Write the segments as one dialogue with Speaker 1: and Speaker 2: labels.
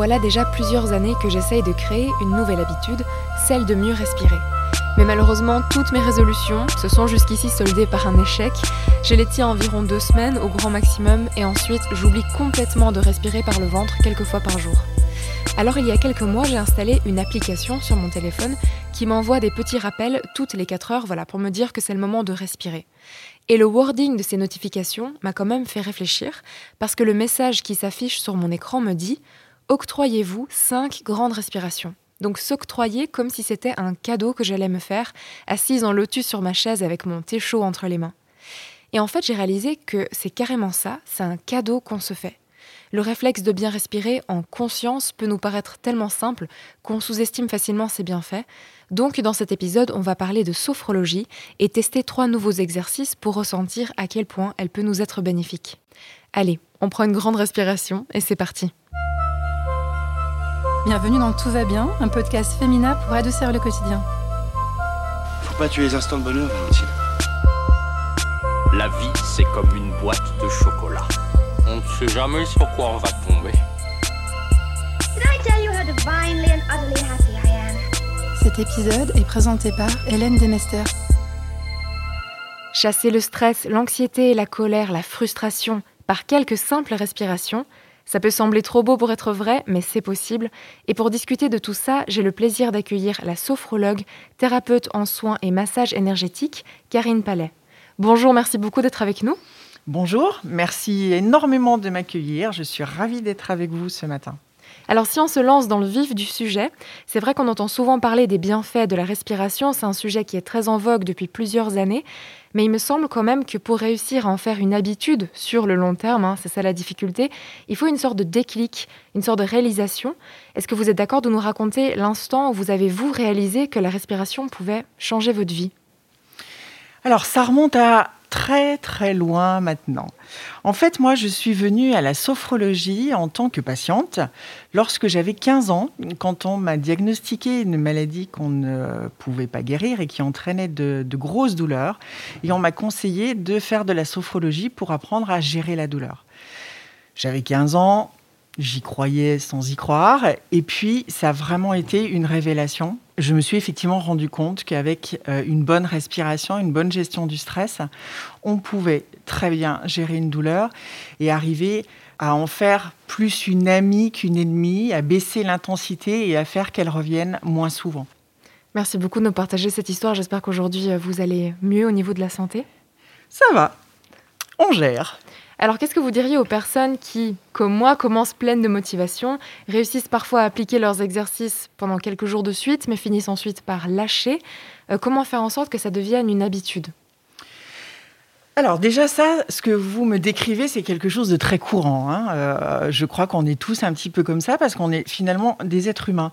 Speaker 1: voilà déjà plusieurs années que j'essaye de créer une nouvelle habitude, celle de mieux respirer. Mais malheureusement, toutes mes résolutions se sont jusqu'ici soldées par un échec. Je les tiens environ deux semaines au grand maximum et ensuite j'oublie complètement de respirer par le ventre quelques fois par jour. Alors il y a quelques mois, j'ai installé une application sur mon téléphone qui m'envoie des petits rappels toutes les 4 heures voilà, pour me dire que c'est le moment de respirer. Et le wording de ces notifications m'a quand même fait réfléchir parce que le message qui s'affiche sur mon écran me dit Octroyez-vous 5 grandes respirations. Donc s'octroyer comme si c'était un cadeau que j'allais me faire, assise en lotus sur ma chaise avec mon thé chaud entre les mains. Et en fait, j'ai réalisé que c'est carrément ça, c'est un cadeau qu'on se fait. Le réflexe de bien respirer en conscience peut nous paraître tellement simple qu'on sous-estime facilement ses bienfaits. Donc dans cet épisode, on va parler de sophrologie et tester trois nouveaux exercices pour ressentir à quel point elle peut nous être bénéfique. Allez, on prend une grande respiration et c'est parti.
Speaker 2: Bienvenue dans Tout va bien, un podcast féminin pour adoucir le quotidien.
Speaker 3: Faut pas tuer les instants de bonheur, Valentine.
Speaker 4: La vie, c'est comme une boîte de chocolat. On ne sait jamais sur quoi on va tomber.
Speaker 2: Cet épisode est présenté par Hélène Demester.
Speaker 1: Chasser le stress, l'anxiété, la colère, la frustration par quelques simples respirations, ça peut sembler trop beau pour être vrai, mais c'est possible. Et pour discuter de tout ça, j'ai le plaisir d'accueillir la sophrologue, thérapeute en soins et massage énergétique, Karine Palais. Bonjour, merci beaucoup d'être avec nous.
Speaker 5: Bonjour, merci énormément de m'accueillir. Je suis ravie d'être avec vous ce matin.
Speaker 1: Alors si on se lance dans le vif du sujet, c'est vrai qu'on entend souvent parler des bienfaits de la respiration, c'est un sujet qui est très en vogue depuis plusieurs années, mais il me semble quand même que pour réussir à en faire une habitude sur le long terme, hein, c'est ça la difficulté, il faut une sorte de déclic, une sorte de réalisation. Est-ce que vous êtes d'accord de nous raconter l'instant où vous avez, vous, réalisé que la respiration pouvait changer votre vie?
Speaker 5: Alors ça remonte à très très loin maintenant. En fait, moi, je suis venue à la sophrologie en tant que patiente lorsque j'avais 15 ans, quand on m'a diagnostiqué une maladie qu'on ne pouvait pas guérir et qui entraînait de, de grosses douleurs. Et on m'a conseillé de faire de la sophrologie pour apprendre à gérer la douleur. J'avais 15 ans, j'y croyais sans y croire. Et puis, ça a vraiment été une révélation. Je me suis effectivement rendu compte qu'avec euh, une bonne respiration, une bonne gestion du stress, on pouvait très bien gérer une douleur et arriver à en faire plus une amie qu'une ennemie, à baisser l'intensité et à faire qu'elle revienne moins souvent.
Speaker 1: Merci beaucoup de nous partager cette histoire. J'espère qu'aujourd'hui, euh, vous allez mieux au niveau de la santé.
Speaker 5: Ça va, on gère.
Speaker 1: Alors, qu'est-ce que vous diriez aux personnes qui, comme moi, commencent pleines de motivation, réussissent parfois à appliquer leurs exercices pendant quelques jours de suite, mais finissent ensuite par lâcher? Euh, Comment faire en sorte que ça devienne une habitude?
Speaker 5: Alors déjà ça, ce que vous me décrivez, c'est quelque chose de très courant. hein. Euh, je crois qu'on est tous un petit peu comme ça parce qu'on est finalement des êtres humains.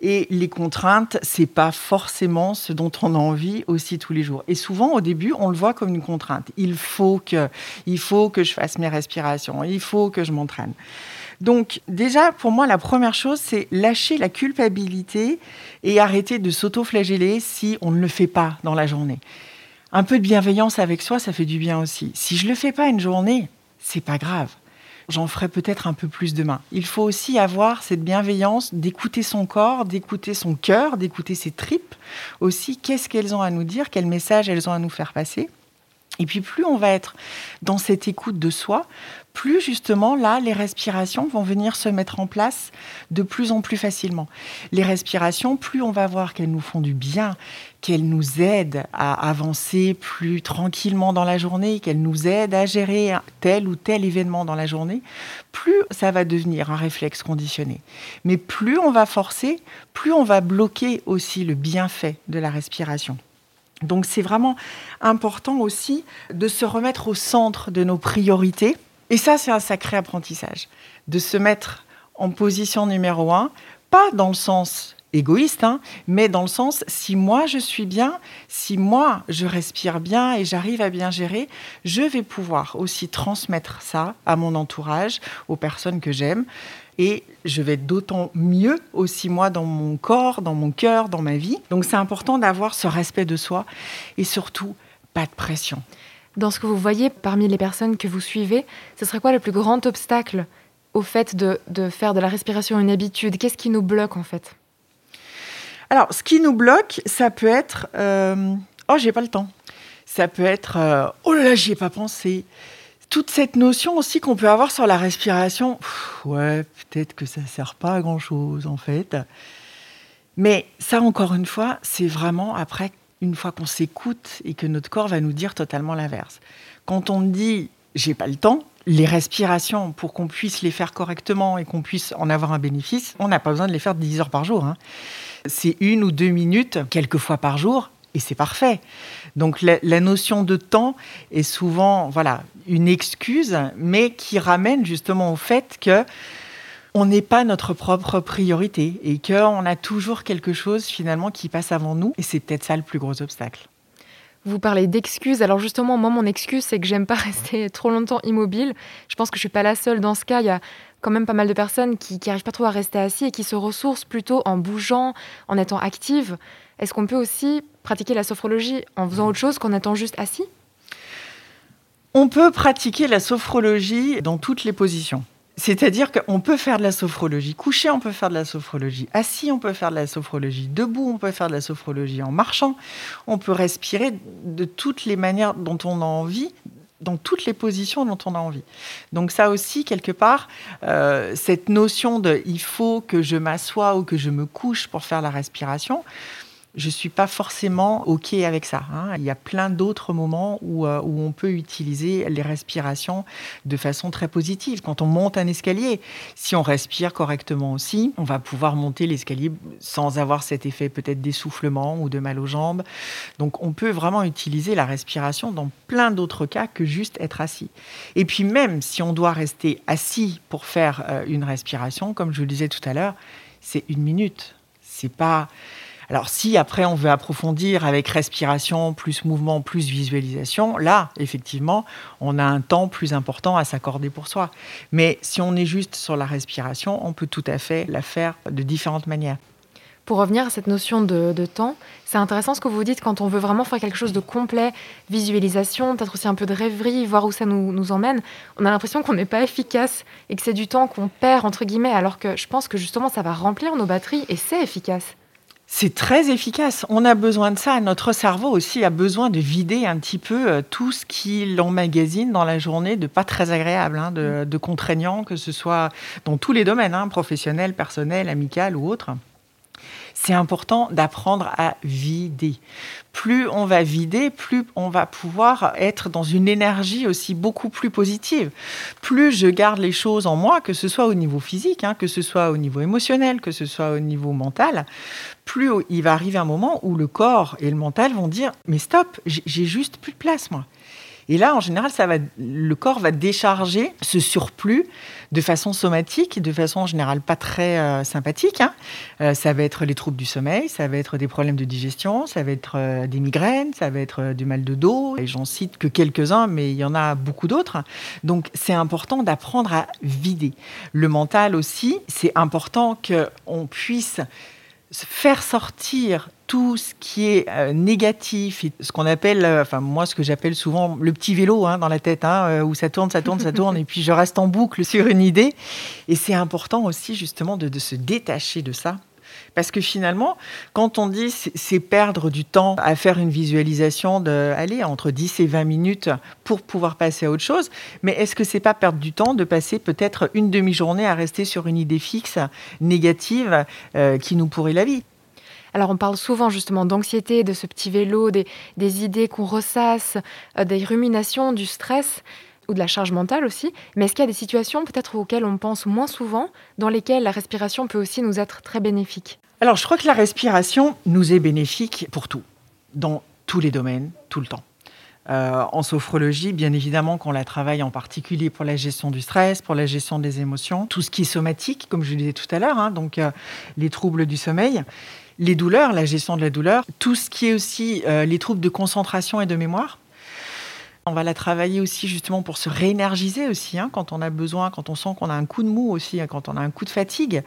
Speaker 5: Et les contraintes, c'est pas forcément ce dont on a envie aussi tous les jours. Et souvent, au début, on le voit comme une contrainte. Il faut que, il faut que je fasse mes respirations. Il faut que je m'entraîne. Donc déjà, pour moi, la première chose, c'est lâcher la culpabilité et arrêter de s'auto-flageller si on ne le fait pas dans la journée. Un peu de bienveillance avec soi, ça fait du bien aussi. Si je le fais pas une journée, c'est pas grave. J'en ferai peut-être un peu plus demain. Il faut aussi avoir cette bienveillance d'écouter son corps, d'écouter son cœur, d'écouter ses tripes aussi. Qu'est-ce qu'elles ont à nous dire? Quel message elles ont à nous faire passer? Et puis plus on va être dans cette écoute de soi, plus justement là, les respirations vont venir se mettre en place de plus en plus facilement. Les respirations, plus on va voir qu'elles nous font du bien, qu'elles nous aident à avancer plus tranquillement dans la journée, qu'elles nous aident à gérer tel ou tel événement dans la journée, plus ça va devenir un réflexe conditionné. Mais plus on va forcer, plus on va bloquer aussi le bienfait de la respiration. Donc c'est vraiment important aussi de se remettre au centre de nos priorités. Et ça, c'est un sacré apprentissage. De se mettre en position numéro un, pas dans le sens égoïste, hein, mais dans le sens si moi je suis bien, si moi je respire bien et j'arrive à bien gérer, je vais pouvoir aussi transmettre ça à mon entourage, aux personnes que j'aime. Et je vais être d'autant mieux aussi moi dans mon corps, dans mon cœur, dans ma vie. Donc c'est important d'avoir ce respect de soi et surtout pas de pression.
Speaker 1: Dans ce que vous voyez parmi les personnes que vous suivez, ce serait quoi le plus grand obstacle au fait de, de faire de la respiration une habitude? Qu'est-ce qui nous bloque en fait?
Speaker 5: Alors, ce qui nous bloque, ça peut être euh, oh, j'ai pas le temps. Ça peut être euh, oh là là, j'y ai pas pensé. Toute cette notion aussi qu'on peut avoir sur la respiration, ouais, peut-être que ça sert pas à grand chose en fait. Mais ça, encore une fois, c'est vraiment après, une fois qu'on s'écoute et que notre corps va nous dire totalement l'inverse. Quand on dit j'ai pas le temps, les respirations, pour qu'on puisse les faire correctement et qu'on puisse en avoir un bénéfice, on n'a pas besoin de les faire 10 heures par jour. hein. C'est une ou deux minutes, quelques fois par jour, et c'est parfait. Donc la, notion de temps est souvent voilà, une excuse, mais qui ramène justement au fait que on n'est pas notre propre priorité et qu'on a toujours quelque chose finalement qui passe avant nous. Et c'est peut-être ça le plus gros obstacle.
Speaker 1: Vous parlez d'excuses. Alors justement, moi, mon excuse, c'est que j'aime pas rester trop longtemps immobile. Je pense que je suis pas la seule dans ce cas. Quand même pas mal de personnes qui n'arrivent pas trop à rester assis et qui se ressourcent plutôt en bougeant, en étant actives. Est-ce qu'on peut aussi pratiquer la sophrologie en faisant autre chose qu'en étant juste assis?
Speaker 5: On peut pratiquer la sophrologie dans toutes les positions. C'est-à-dire qu'on peut faire de la sophrologie couché, on peut faire de la sophrologie assis, on peut faire de la sophrologie debout, on peut faire de la sophrologie en marchant. On peut respirer de toutes les manières dont on a envie, dans toutes les positions dont on a envie. Donc ça aussi, quelque part, euh, cette notion de il faut que je m'assoie ou que je me couche pour faire la respiration, je ne suis pas forcément OK avec ça. hein. Il y a plein d'autres moments où, euh, où on peut utiliser les respirations de façon très positive. Quand on monte un escalier, si on respire correctement aussi, on va pouvoir monter l'escalier sans avoir cet effet peut-être d'essoufflement ou de mal aux jambes. Donc on peut vraiment utiliser la respiration dans plein d'autres cas que juste être assis. Et puis même si on doit rester assis pour faire euh, une respiration, comme je le disais tout à l'heure, c'est une minute. C'est pas alors si après on veut approfondir avec respiration, plus mouvement, plus visualisation, là, effectivement, on a un temps plus important à s'accorder pour soi. Mais si on est juste sur la respiration, on peut tout à fait la faire de différentes manières.
Speaker 1: Pour revenir à cette notion de, temps, c'est intéressant ce que vous dites quand on veut vraiment faire quelque chose de complet, visualisation, peut-être aussi un peu de rêverie, voir où ça nous emmène. On a l'impression qu'on n'est pas efficace et que c'est du temps qu'on perd, entre guillemets, alors que je pense que justement ça va remplir nos batteries et c'est efficace.
Speaker 5: C'est très efficace. On a besoin de ça. Notre cerveau aussi a besoin de vider un petit peu euh, tout ce qui l'emmagasine dans la journée de pas très agréable, hein, de, de contraignant, que ce soit dans tous les domaines, hein, professionnel, personnel, amical ou autre. C'est important d'apprendre à vider. Plus on va vider, plus on va pouvoir être dans une énergie aussi beaucoup plus positive. Plus je garde les choses en moi, que ce soit au niveau physique, hein, que ce soit au niveau émotionnel, que ce soit au niveau mental, plus il va arriver un moment où le corps et le mental vont dire mais stop, j'ai juste plus de place moi. Et là, en général, ça va, le corps va décharger ce surplus de façon somatique, de façon en général pas très euh, sympathique. hein. Euh, ça va être les troubles du sommeil, ça va être des problèmes de digestion, ça va être euh, des migraines, ça va être du mal de dos. Et j'en cite que quelques-uns, mais il y en a beaucoup d'autres. Donc, c'est important d'apprendre à vider. Le mental aussi, c'est important qu'on puisse faire sortir tout ce qui est euh, négatif, ce qu'on appelle, euh, enfin moi ce que j'appelle souvent le petit vélo hein, dans la tête, hein, euh, où ça tourne, ça tourne, ça tourne, et puis je reste en boucle sur une idée. Et c'est important aussi justement de se détacher de ça. Parce que finalement, quand on dit c'est perdre du temps à faire une visualisation de, allez, entre 10 et 20 minutes pour pouvoir passer à autre chose, mais est-ce que c'est pas perdre du temps de passer peut-être une demi-journée à rester sur une idée fixe, négative, euh, qui nous pourrit la vie?
Speaker 1: Alors on parle souvent justement d'anxiété, de ce petit vélo, des, des idées qu'on ressasse, euh, des ruminations, du stress ou de la charge mentale aussi. Mais est-ce qu'il y a des situations peut-être auxquelles on pense moins souvent, dans lesquelles la respiration peut aussi nous être très bénéfique?
Speaker 5: Alors, je crois que la respiration nous est bénéfique pour tout, dans tous les domaines, tout le temps. Euh, en sophrologie, bien évidemment qu'on la travaille en particulier pour la gestion du stress, pour la gestion des émotions, tout ce qui est somatique, comme je le disais tout à l'heure, hein, donc euh, les troubles du sommeil, les douleurs, la gestion de la douleur, tout ce qui est aussi euh, les troubles de concentration et de mémoire. On va la travailler aussi justement pour se réénergiser aussi, hein, quand on a besoin, quand on sent qu'on a un coup de mou aussi, hein, quand on a un coup de fatigue.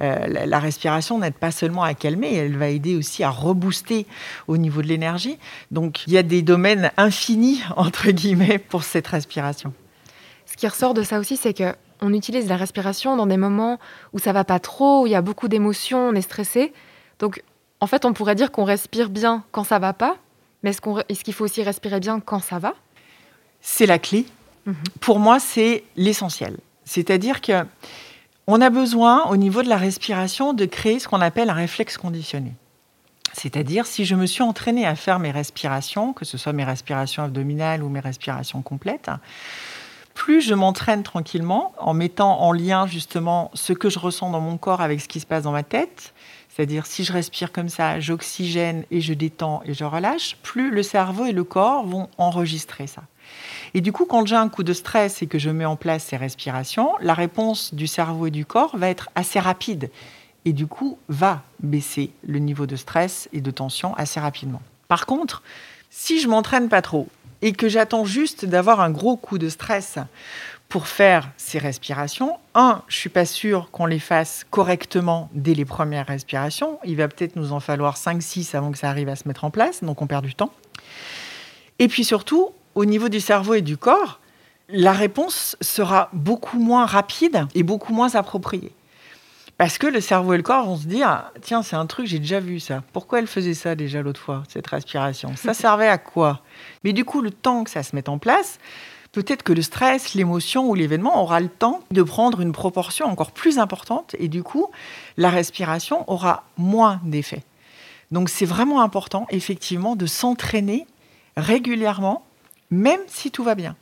Speaker 5: Euh, la, respiration n'aide pas seulement à calmer, elle va aider aussi à rebooster au niveau de l'énergie. Donc il y a des domaines infinis, entre guillemets, pour cette respiration.
Speaker 1: Ce qui ressort de ça aussi, c'est que on utilise la respiration dans des moments où ça va pas trop, où il y a beaucoup d'émotions, on est stressé. Donc, en fait, on pourrait dire qu'on respire bien quand ça va pas, mais est-ce qu'il faut aussi respirer bien quand ça va?
Speaker 5: C'est la clé. Mhm. Pour moi, c'est l'essentiel. C'est-à-dire que on a besoin, au niveau de la respiration, de créer ce qu'on appelle un réflexe conditionné. C'est-à-dire, si je me suis entraînée à faire mes respirations, que ce soit mes respirations abdominales ou mes respirations complètes, plus je m'entraîne tranquillement en mettant en lien justement ce que je ressens dans mon corps avec ce qui se passe dans ma tête, c'est-à-dire si je respire comme ça, j'oxygène et je détends et je relâche, plus le cerveau et le corps vont enregistrer ça. Et du coup, quand j'ai un coup de stress et que je mets en place ces respirations, la réponse du cerveau et du corps va être assez rapide et du coup va baisser le niveau de stress et de tension assez rapidement. Par contre, si je m'entraîne pas trop et que j'attends juste d'avoir un gros coup de stress pour faire ces respirations, un, je suis pas sûr qu'on les fasse correctement dès les premières respirations. Il va peut-être nous en falloir 5-6 avant que ça arrive à se mettre en place, donc on perd du temps. Et puis surtout, au niveau du cerveau et du corps, la réponse sera beaucoup moins rapide et beaucoup moins appropriée. Parce que le cerveau et le corps vont se dire tiens, c'est un truc, j'ai déjà vu ça. Pourquoi elle faisait ça déjà l'autre fois, cette respiration? Ça servait à quoi? Mais du coup, le temps que ça se mette en place, peut-être que le stress, l'émotion ou l'événement aura le temps de prendre une proportion encore plus importante et du coup, la respiration aura moins d'effet. Donc, c'est vraiment important, effectivement, de s'entraîner régulièrement même si tout va bien.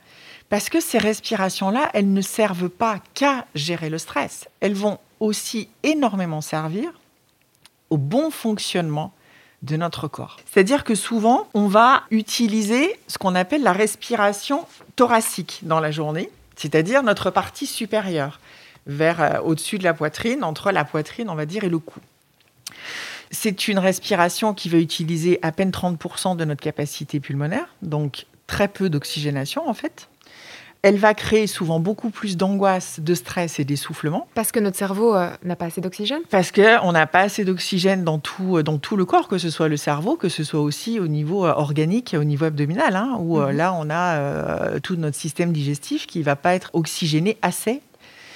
Speaker 5: Parce que ces respirations-là, elles ne servent pas qu'à gérer le stress. Elles vont aussi énormément servir au bon fonctionnement de notre corps. C'est-à-dire que souvent, on va utiliser ce qu'on appelle la respiration thoracique dans la journée, c'est-à-dire notre partie supérieure, vers euh, au-dessus de la poitrine, entre la poitrine, on va dire, et le cou. C'est une respiration qui va utiliser à peine 30% de notre capacité pulmonaire, donc très peu d'oxygénation en fait. Elle va créer souvent beaucoup plus d'angoisse, de stress et d'essoufflement.
Speaker 1: Parce que notre cerveau euh, n'a pas assez d'oxygène?
Speaker 5: Parce qu'on n'a pas assez d'oxygène dans tout, euh, dans tout le corps, que ce soit le cerveau, que ce soit aussi au niveau euh, organique, au niveau abdominal, hein, où mhm. là, on a tout notre système digestif qui ne va pas être oxygéné assez.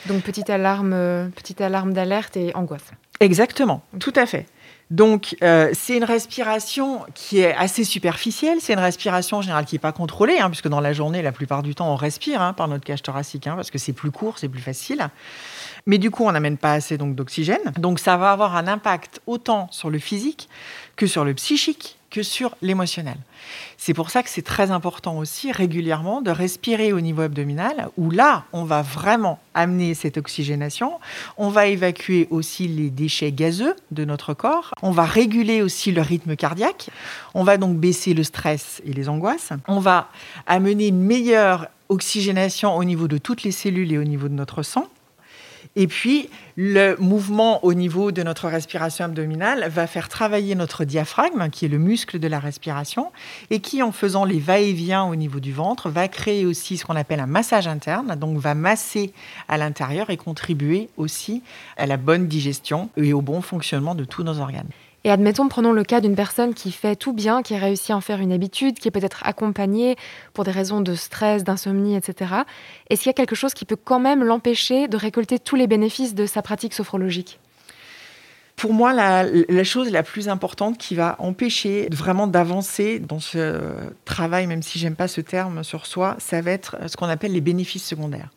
Speaker 1: Donc, petite alarme, petite alarme d'alerte et angoisse.
Speaker 5: Exactement, tout à fait. Donc, euh, c'est une respiration qui est assez superficielle. C'est une respiration en général qui n'est pas contrôlée, hein, puisque dans la journée, la plupart du temps, on respire hein, par notre cage thoracique, hein, parce que c'est plus court, c'est plus facile. Mais du coup, on n'amène pas assez d'oxygène. Donc, ça va avoir un impact autant sur le physique que sur le psychique que sur l'émotionnel. C'est pour ça que c'est très important aussi régulièrement de respirer au niveau abdominal, où là, on va vraiment amener cette oxygénation. On va évacuer aussi les déchets gazeux de notre corps. On va réguler aussi le rythme cardiaque. On va donc baisser le stress et les angoisses. On va amener une meilleure oxygénation au niveau de toutes les cellules et au niveau de notre sang. Et puis, le mouvement au niveau de notre respiration abdominale va faire travailler notre diaphragme, qui est le muscle de la respiration, et qui, en faisant les va-et-vient au niveau du ventre, va créer aussi ce qu'on appelle un massage interne, donc va masser à l'intérieur et contribuer aussi à la bonne digestion et au bon fonctionnement de tous nos organes.
Speaker 1: Et admettons, prenons le cas d'une personne qui fait tout bien, qui a réussi à en faire une habitude, qui est peut-être accompagnée pour des raisons de stress, d'insomnie, etc. Est-ce qu'il y a quelque chose qui peut quand même l'empêcher de récolter tous les bénéfices de sa pratique sophrologique?
Speaker 5: Pour moi, la, la, chose la plus importante qui va empêcher vraiment d'avancer dans ce travail, même si j'aime pas ce terme sur soi, ça va être ce qu'on appelle les bénéfices secondaires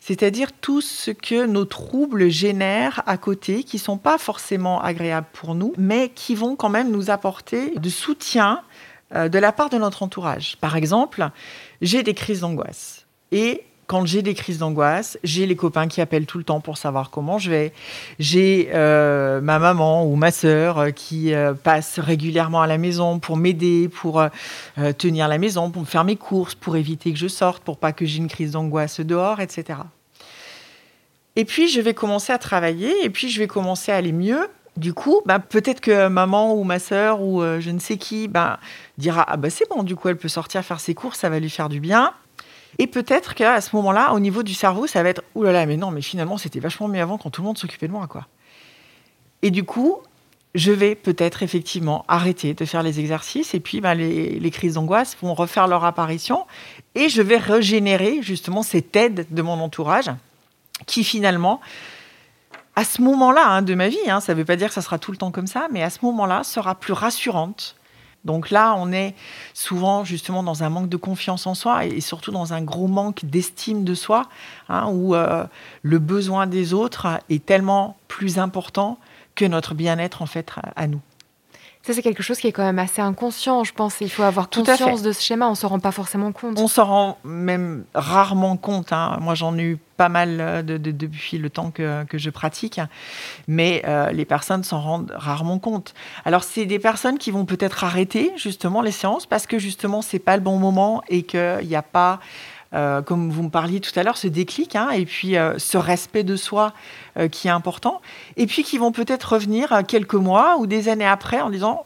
Speaker 5: c'est-à-dire tout ce que nos troubles génèrent à côté, qui sont pas forcément agréables pour nous, mais qui vont quand même nous apporter de soutien euh, de la part de notre entourage. Par exemple, j'ai des crises d'angoisse et quand j'ai des crises d'angoisse, j'ai les copains qui appellent tout le temps pour savoir comment je vais. J'ai euh, ma maman ou ma sœur euh, qui passe régulièrement à la maison pour m'aider, pour tenir la maison, pour me faire mes courses, pour éviter que je sorte, pour pas que j'ai une crise d'angoisse dehors, etc. Et puis, je vais commencer à travailler et puis je vais commencer à aller mieux. Du coup, bah, peut-être que maman ou ma sœur ou euh, je ne sais qui bah, dira Ah, bah c'est bon, du coup, elle peut sortir faire ses courses, ça va lui faire du bien. Et peut-être qu'à ce moment-là, au niveau du cerveau, ça va être Ouh là là, mais non, mais finalement, c'était vachement mieux avant quand tout le monde s'occupait de moi, quoi. Et du coup, je vais peut-être effectivement arrêter de faire les exercices et puis bah, les, les crises d'angoisse vont refaire leur apparition et je vais régénérer justement cette aide de mon entourage qui finalement, à ce moment-là hein, de ma vie, hein, ça ne veut pas dire que ça sera tout le temps comme ça, mais à ce moment-là, sera plus rassurante. Donc là, on est souvent justement dans un manque de confiance en soi et surtout dans un gros manque d'estime de soi, hein, où euh, le besoin des autres est tellement plus important que notre bien-être en fait à nous.
Speaker 1: Ça, c'est quelque chose qui est quand même assez inconscient, je pense. Il faut avoir conscience de ce schéma, on ne s'en rend pas forcément compte.
Speaker 5: On s'en rend même rarement compte. Hein. Moi, j'en ai eu pas mal euh, de, depuis le temps que, que je pratique, mais euh, les personnes s'en rendent rarement compte. Alors, c'est des personnes qui vont peut-être arrêter justement les séances parce que justement, c'est pas le bon moment et qu'il n'y a pas euh, comme vous me parliez tout à l'heure, ce déclic, hein, et puis euh, ce respect de soi euh, qui est important, et puis qui vont peut-être revenir quelques mois ou des années après en disant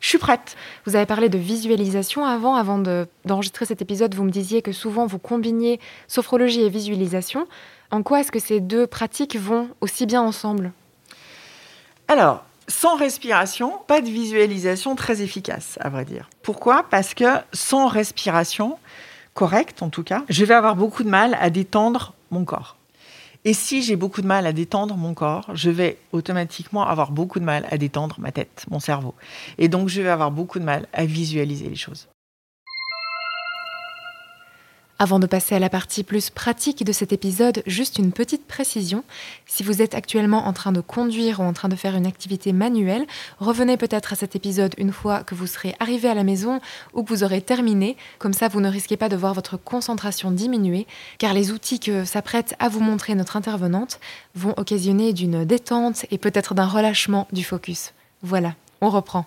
Speaker 5: je suis prête.
Speaker 1: Vous avez parlé de visualisation avant, avant d'enregistrer cet épisode, vous me disiez que souvent vous combiniez sophrologie et visualisation. En quoi est-ce que ces deux pratiques vont aussi bien ensemble?
Speaker 5: Alors, sans respiration, pas de visualisation très efficace, à vrai dire. Pourquoi? Parce que sans respiration, correcte en tout cas, je vais avoir beaucoup de mal à détendre mon corps. Et si j'ai beaucoup de mal à détendre mon corps, je vais automatiquement avoir beaucoup de mal à détendre ma tête, mon cerveau. Et donc je vais avoir beaucoup de mal à visualiser les choses.
Speaker 1: Avant de passer à la partie plus pratique de cet épisode, juste une petite précision. Si vous êtes actuellement en train de conduire ou en train de faire une activité manuelle, revenez peut-être à cet épisode une fois que vous serez arrivé à la maison ou que vous aurez terminé. Comme ça, vous ne risquez pas de voir votre concentration diminuer, car les outils que s'apprête à vous montrer notre intervenante vont occasionner d'une détente et peut-être d'un relâchement du focus. Voilà, on reprend.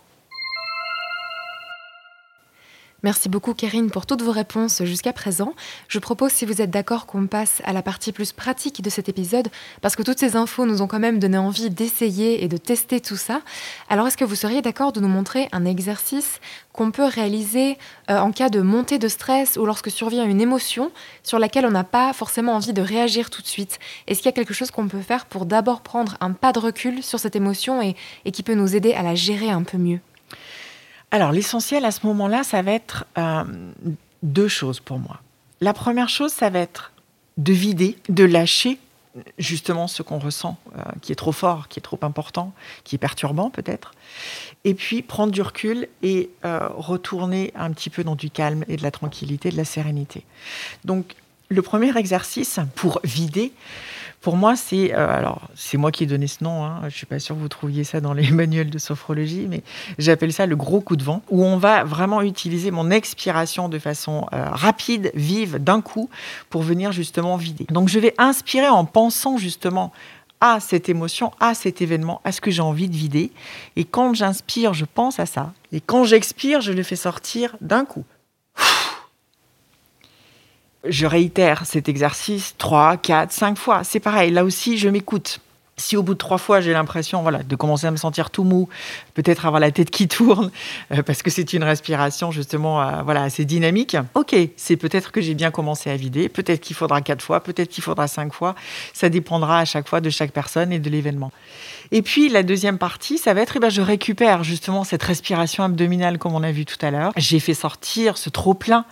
Speaker 1: Merci beaucoup Karine pour toutes vos réponses jusqu'à présent. Je propose, si vous êtes d'accord, qu'on passe à la partie plus pratique de cet épisode, parce que toutes ces infos nous ont quand même donné envie d'essayer et de tester tout ça. Alors est-ce que vous seriez d'accord de nous montrer un exercice qu'on peut réaliser euh, en cas de montée de stress ou lorsque survient une émotion sur laquelle on n'a pas forcément envie de réagir tout de suite? Est-ce qu'il y a quelque chose qu'on peut faire pour d'abord prendre un pas de recul sur cette émotion et qui peut nous aider à la gérer un peu mieux?
Speaker 5: Alors, l'essentiel à ce moment-là, ça va être euh, deux choses pour moi. La première chose, ça va être de vider, de lâcher justement ce qu'on ressent, euh, qui est trop fort, qui est trop important, qui est perturbant peut-être. Et puis prendre du recul et euh, retourner un petit peu dans du calme et de la tranquillité, de la sérénité. Donc, le premier exercice pour vider, pour moi, c'est euh, alors c'est moi qui ai donné ce nom. Hein, je suis pas sûre que vous trouviez ça dans les manuels de sophrologie, mais j'appelle ça le gros coup de vent, où on va vraiment utiliser mon expiration de façon euh, rapide, vive, d'un coup, pour venir justement vider. Donc je vais inspirer en pensant justement à cette émotion, à cet événement, à ce que j'ai envie de vider. Et quand j'inspire, je pense à ça. Et quand j'expire, je le fais sortir d'un coup je réitère cet exercice trois, quatre, cinq fois. C'est pareil, là aussi, je m'écoute. Si au bout de trois fois, j'ai l'impression voilà, de commencer à me sentir tout mou, peut-être avoir la tête qui tourne, euh, parce que c'est une respiration justement euh, voilà, assez dynamique, ok, c'est peut-être que j'ai bien commencé à vider, peut-être qu'il faudra quatre fois, peut-être qu'il faudra cinq fois, ça dépendra à chaque fois de chaque personne et de l'événement. Et puis la deuxième partie, ça va être, eh ben, je récupère justement cette respiration abdominale comme on a vu tout à l'heure, j'ai fait sortir ce trop-plein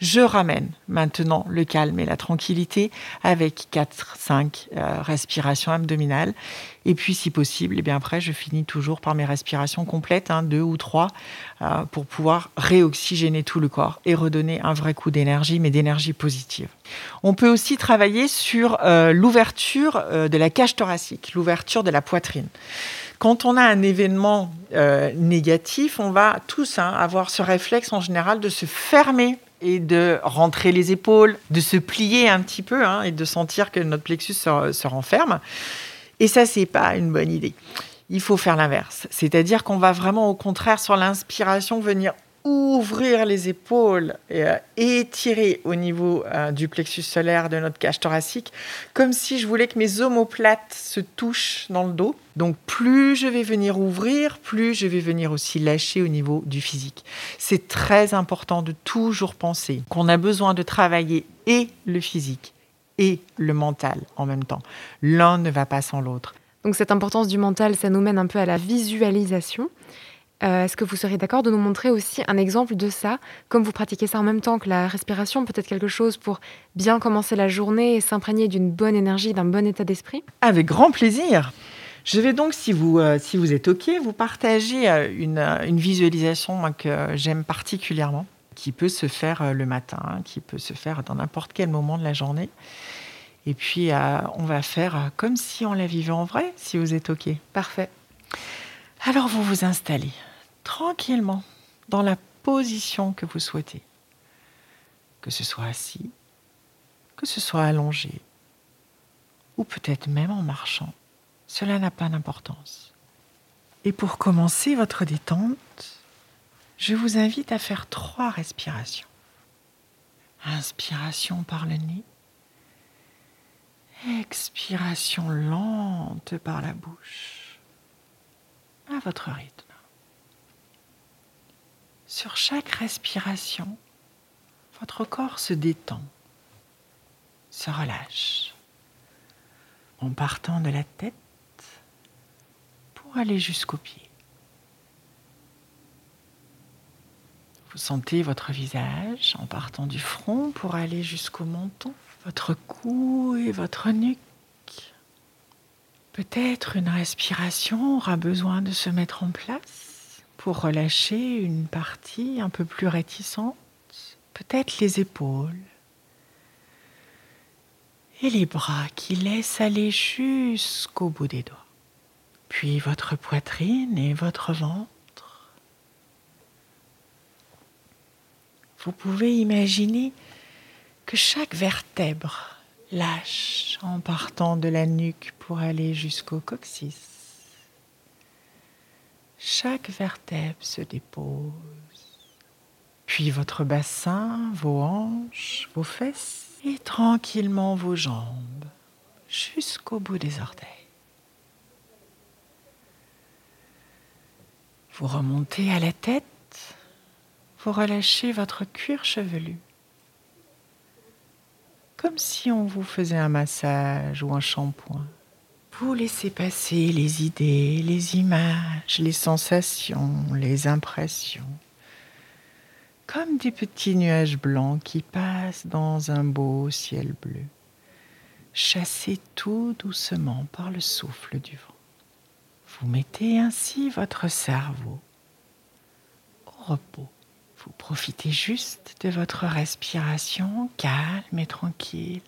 Speaker 5: je ramène maintenant le calme et la tranquillité avec 4-5 euh, respirations abdominales. Et puis, si possible, et eh bien après, je finis toujours par mes respirations complètes, hein, deux ou trois, euh, pour pouvoir réoxygéner tout le corps et redonner un vrai coup d'énergie, mais d'énergie positive. On peut aussi travailler sur euh, l'ouverture de la cage thoracique, l'ouverture de la poitrine. Quand on a un événement négatif, on va tous hein, avoir ce réflexe en général de se fermer et de rentrer les épaules, de se plier un petit peu hein, et de sentir que notre plexus se, renferme. Et ça, c'est pas une bonne idée. Il faut faire l'inverse. C'est-à-dire qu'on va vraiment, au contraire, sur l'inspiration, venir ouvrir les épaules et euh, étirer au niveau euh, du plexus solaire de notre cage thoracique, comme si je voulais que mes omoplates se touchent dans le dos. Donc plus je vais venir ouvrir, plus je vais venir aussi lâcher au niveau du physique. C'est très important de toujours penser qu'on a besoin de travailler et le physique et le mental en même temps. L'un ne va pas sans l'autre.
Speaker 1: Donc cette importance du mental, ça nous mène un peu à la visualisation. Euh, Est-ce que vous seriez d'accord de nous montrer aussi un exemple de ça Comme vous pratiquez ça en même temps que la respiration, peut-être quelque chose pour bien commencer la journée et s'imprégner d'une bonne énergie, d'un bon état d'esprit?
Speaker 5: Avec grand plaisir. Je vais donc, si vous, euh, si vous êtes OK, vous partager euh, une, une visualisation moi, que j'aime particulièrement, qui peut se faire le matin, hein, qui peut se faire dans n'importe quel moment de la journée. Et puis, on va faire comme si on la vivait en vrai, si vous êtes OK.
Speaker 1: Parfait.
Speaker 5: Alors, vous vous installez tranquillement dans la position que vous souhaitez. Que ce soit assis, que ce soit allongé, ou peut-être même en marchant. Cela n'a pas d'importance. Et pour commencer votre détente, je vous invite à faire trois respirations. Inspiration par le nez. Expiration lente par la bouche. À votre rythme. Sur chaque respiration, votre corps se détend, se relâche, en partant de la tête pour aller jusqu'aux pieds. Vous sentez votre visage en partant du front pour aller jusqu'au menton, votre cou et votre nuque. Peut-être une respiration aura besoin de se mettre en place pour relâcher une partie un peu plus réticente, peut-être les épaules et les bras qui laissent aller jusqu'au bout des doigts. Puis votre poitrine et votre ventre. Vous pouvez imaginer que chaque vertèbre lâche en partant de la nuque pour aller jusqu'au coccyx. Chaque vertèbre se dépose. Puis votre bassin, vos hanches, vos fesses et tranquillement vos jambes jusqu'au bout des orteils. Vous remontez à la tête, vous relâchez votre cuir chevelu. Comme si on vous faisait un massage ou un shampoing. Vous laissez passer les idées, les images, les sensations, les impressions. Comme des petits nuages blancs qui passent dans un beau ciel bleu. Chassez tout doucement par le souffle du vent. Vous mettez ainsi votre cerveau au repos. Profitez juste de votre respiration calme et tranquille,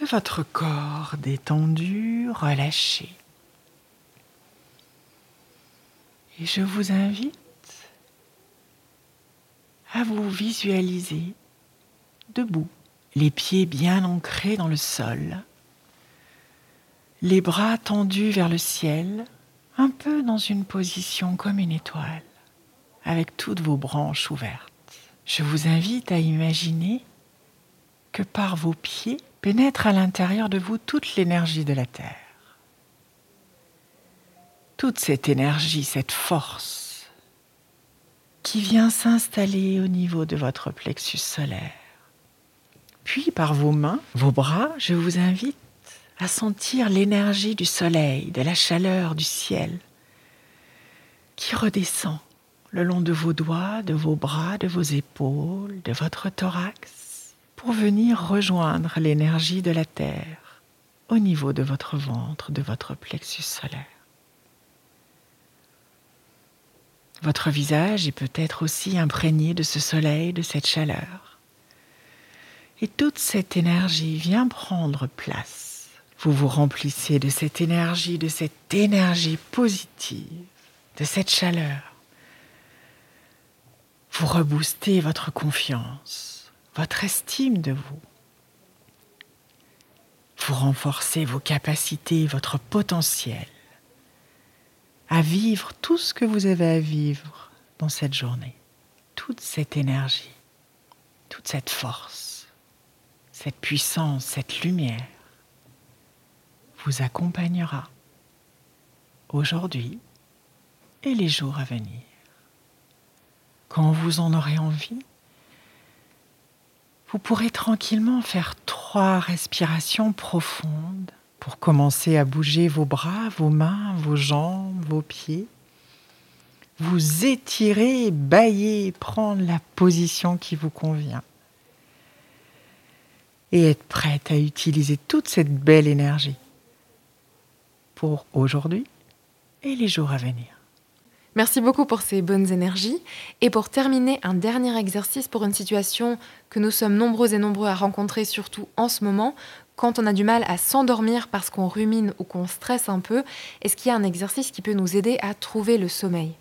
Speaker 5: de votre corps détendu, relâché. Et je vous invite à vous visualiser debout, les pieds bien ancrés dans le sol, les bras tendus vers le ciel, un peu dans une position comme une étoile, avec toutes vos branches ouvertes. Je vous invite à imaginer que par vos pieds pénètre à l'intérieur de vous toute l'énergie de la Terre. Toute cette énergie, cette force qui vient s'installer au niveau de votre plexus solaire. Puis par vos mains, vos bras, je vous invite à sentir l'énergie du soleil, de la chaleur du ciel qui redescend le long de vos doigts, de vos bras, de vos épaules, de votre thorax, pour venir rejoindre l'énergie de la Terre au niveau de votre ventre, de votre plexus solaire. Votre visage est peut-être aussi imprégné de ce soleil, de cette chaleur. Et toute cette énergie vient prendre place. Vous vous remplissez de cette énergie, de cette énergie positive, de cette chaleur. Vous reboostez votre confiance, votre estime de vous. Vous renforcez vos capacités, votre potentiel à vivre tout ce que vous avez à vivre dans cette journée. Toute cette énergie, toute cette force, cette puissance, cette lumière vous accompagnera aujourd'hui et les jours à venir. Quand vous en aurez envie, vous pourrez tranquillement faire trois respirations profondes pour commencer à bouger vos bras, vos mains, vos jambes, vos pieds. vous étirer, bailler, prendre la position qui vous convient. Et être prête à utiliser toute cette belle énergie pour aujourd'hui et les jours à venir.
Speaker 1: Merci beaucoup pour ces bonnes énergies. Et pour terminer, un dernier exercice pour une situation que nous sommes nombreux et nombreux à rencontrer, surtout en ce moment, quand on a du mal à s'endormir parce qu'on rumine ou qu'on stresse un peu. Est-ce qu'il y a un exercice qui peut nous aider à trouver le sommeil?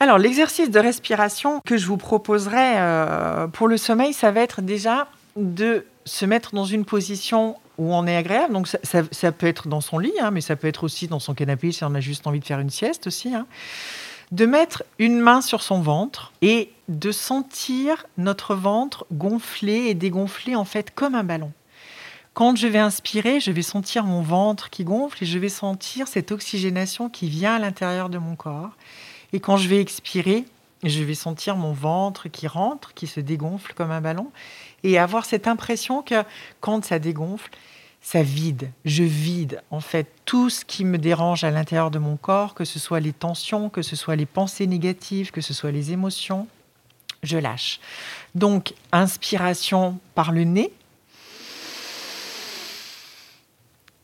Speaker 5: Alors, l'exercice de respiration que je vous proposerai euh, pour le sommeil, ça va être déjà de se mettre dans une position où on est agréable. Donc, ça, peut être dans son lit, hein, mais ça peut être aussi dans son canapé si on a juste envie de faire une sieste aussi. Hein. De mettre une main sur son ventre et de sentir notre ventre gonfler et dégonfler en fait comme un ballon. Quand je vais inspirer, je vais sentir mon ventre qui gonfle et je vais sentir cette oxygénation qui vient à l'intérieur de mon corps. Et quand je vais expirer, je vais sentir mon ventre qui rentre, qui se dégonfle comme un ballon et avoir cette impression que quand ça dégonfle, ça vide. Je vide en fait tout ce qui me dérange à l'intérieur de mon corps, que ce soit les tensions, que ce soit les pensées négatives, que ce soit les émotions. Je lâche. Donc, inspiration par le nez,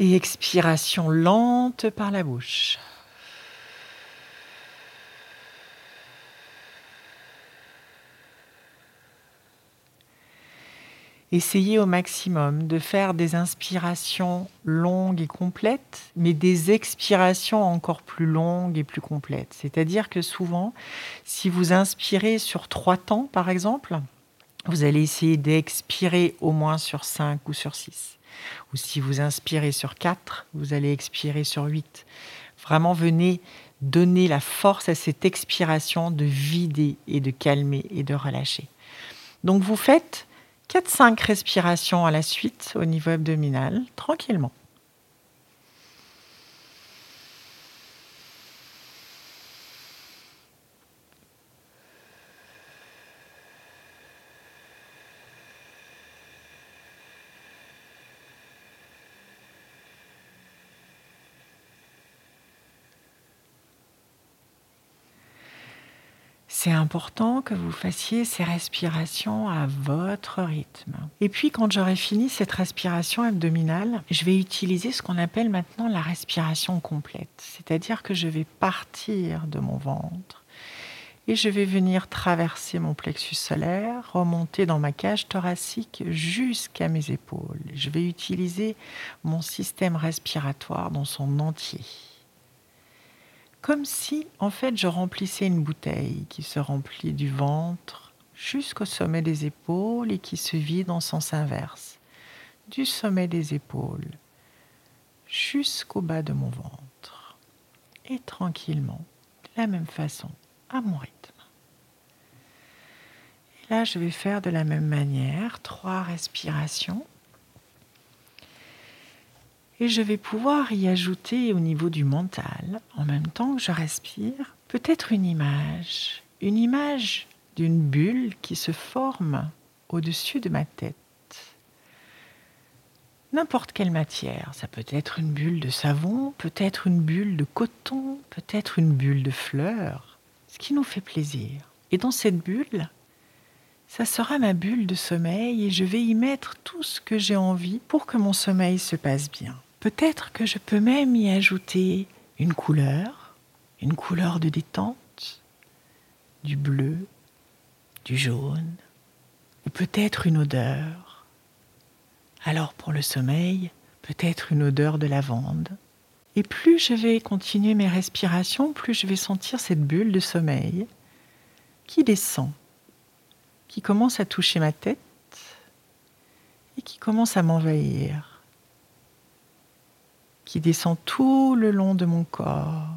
Speaker 5: et expiration lente par la bouche. Essayez au maximum de faire des inspirations longues et complètes, mais des expirations encore plus longues et plus complètes. C'est-à-dire que souvent, si vous inspirez sur trois temps, par exemple, vous allez essayer d'expirer au moins sur cinq ou sur six. Ou si vous inspirez sur 4, vous allez expirer sur 8. Vraiment, venez donner la force à cette expiration de vider et de calmer et de relâcher. Donc vous faites 4-5 respirations à la suite au niveau abdominal, tranquillement. C'est important que vous fassiez ces respirations à votre rythme. Et puis quand j'aurai fini cette respiration abdominale, je vais utiliser ce qu'on appelle maintenant la respiration complète. C'est-à-dire que je vais partir de mon ventre et je vais venir traverser mon plexus solaire, remonter dans ma cage thoracique jusqu'à mes épaules. Je vais utiliser mon système respiratoire dans son entier comme si en fait je remplissais une bouteille qui se remplit du ventre jusqu'au sommet des épaules et qui se vide en sens inverse, du sommet des épaules jusqu'au bas de mon ventre, et tranquillement, de la même façon, à mon rythme. Et là, je vais faire de la même manière trois respirations et je vais pouvoir y ajouter au niveau du mental, en même temps que je respire, peut-être une image, une image d'une bulle qui se forme au-dessus de ma tête. N'importe quelle matière, ça peut être une bulle de savon, peut-être une bulle de coton, peut-être une bulle de fleurs, ce qui nous fait plaisir. Et dans cette bulle, ça sera ma bulle de sommeil et je vais y mettre tout ce que j'ai envie pour que mon sommeil se passe bien. Peut-être que je peux même y ajouter une couleur, une couleur de détente, du bleu, du jaune, ou peut-être une odeur. Alors pour le sommeil, peut-être une odeur de lavande. Et plus je vais continuer mes respirations, plus je vais sentir cette bulle de sommeil qui descend, qui commence à toucher ma tête et qui commence à m'envahir qui descend tout le long de mon corps,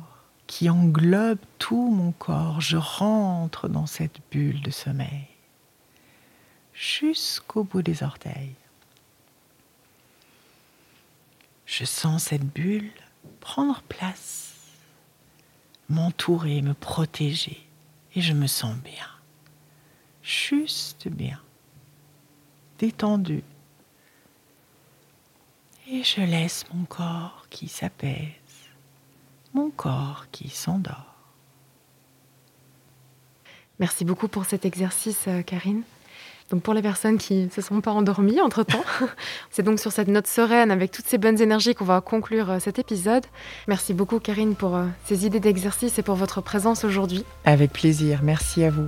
Speaker 5: qui englobe tout mon corps. Je rentre dans cette bulle de sommeil jusqu'au bout des orteils. Je sens cette bulle prendre place, m'entourer, me protéger, et je me sens bien, juste bien, détendu, et je laisse mon corps qui s'apaise, mon corps qui s'endort.
Speaker 1: Merci beaucoup pour cet exercice, euh, Karine. Donc pour les personnes qui ne se sont pas endormies entre-temps, c'est donc sur cette note sereine avec toutes ces bonnes énergies qu'on va conclure euh, cet épisode. Merci beaucoup Karine pour euh, ces idées d'exercice et pour votre présence aujourd'hui.
Speaker 5: Avec plaisir, merci à vous.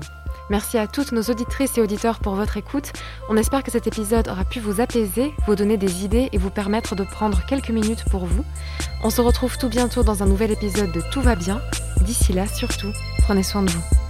Speaker 1: Merci à toutes nos auditrices et auditeurs pour votre écoute. On espère que cet épisode aura pu vous apaiser, vous donner des idées et vous permettre de prendre quelques minutes pour vous. On se retrouve tout bientôt dans un nouvel épisode de Tout va bien. D'ici là, surtout, prenez soin de vous.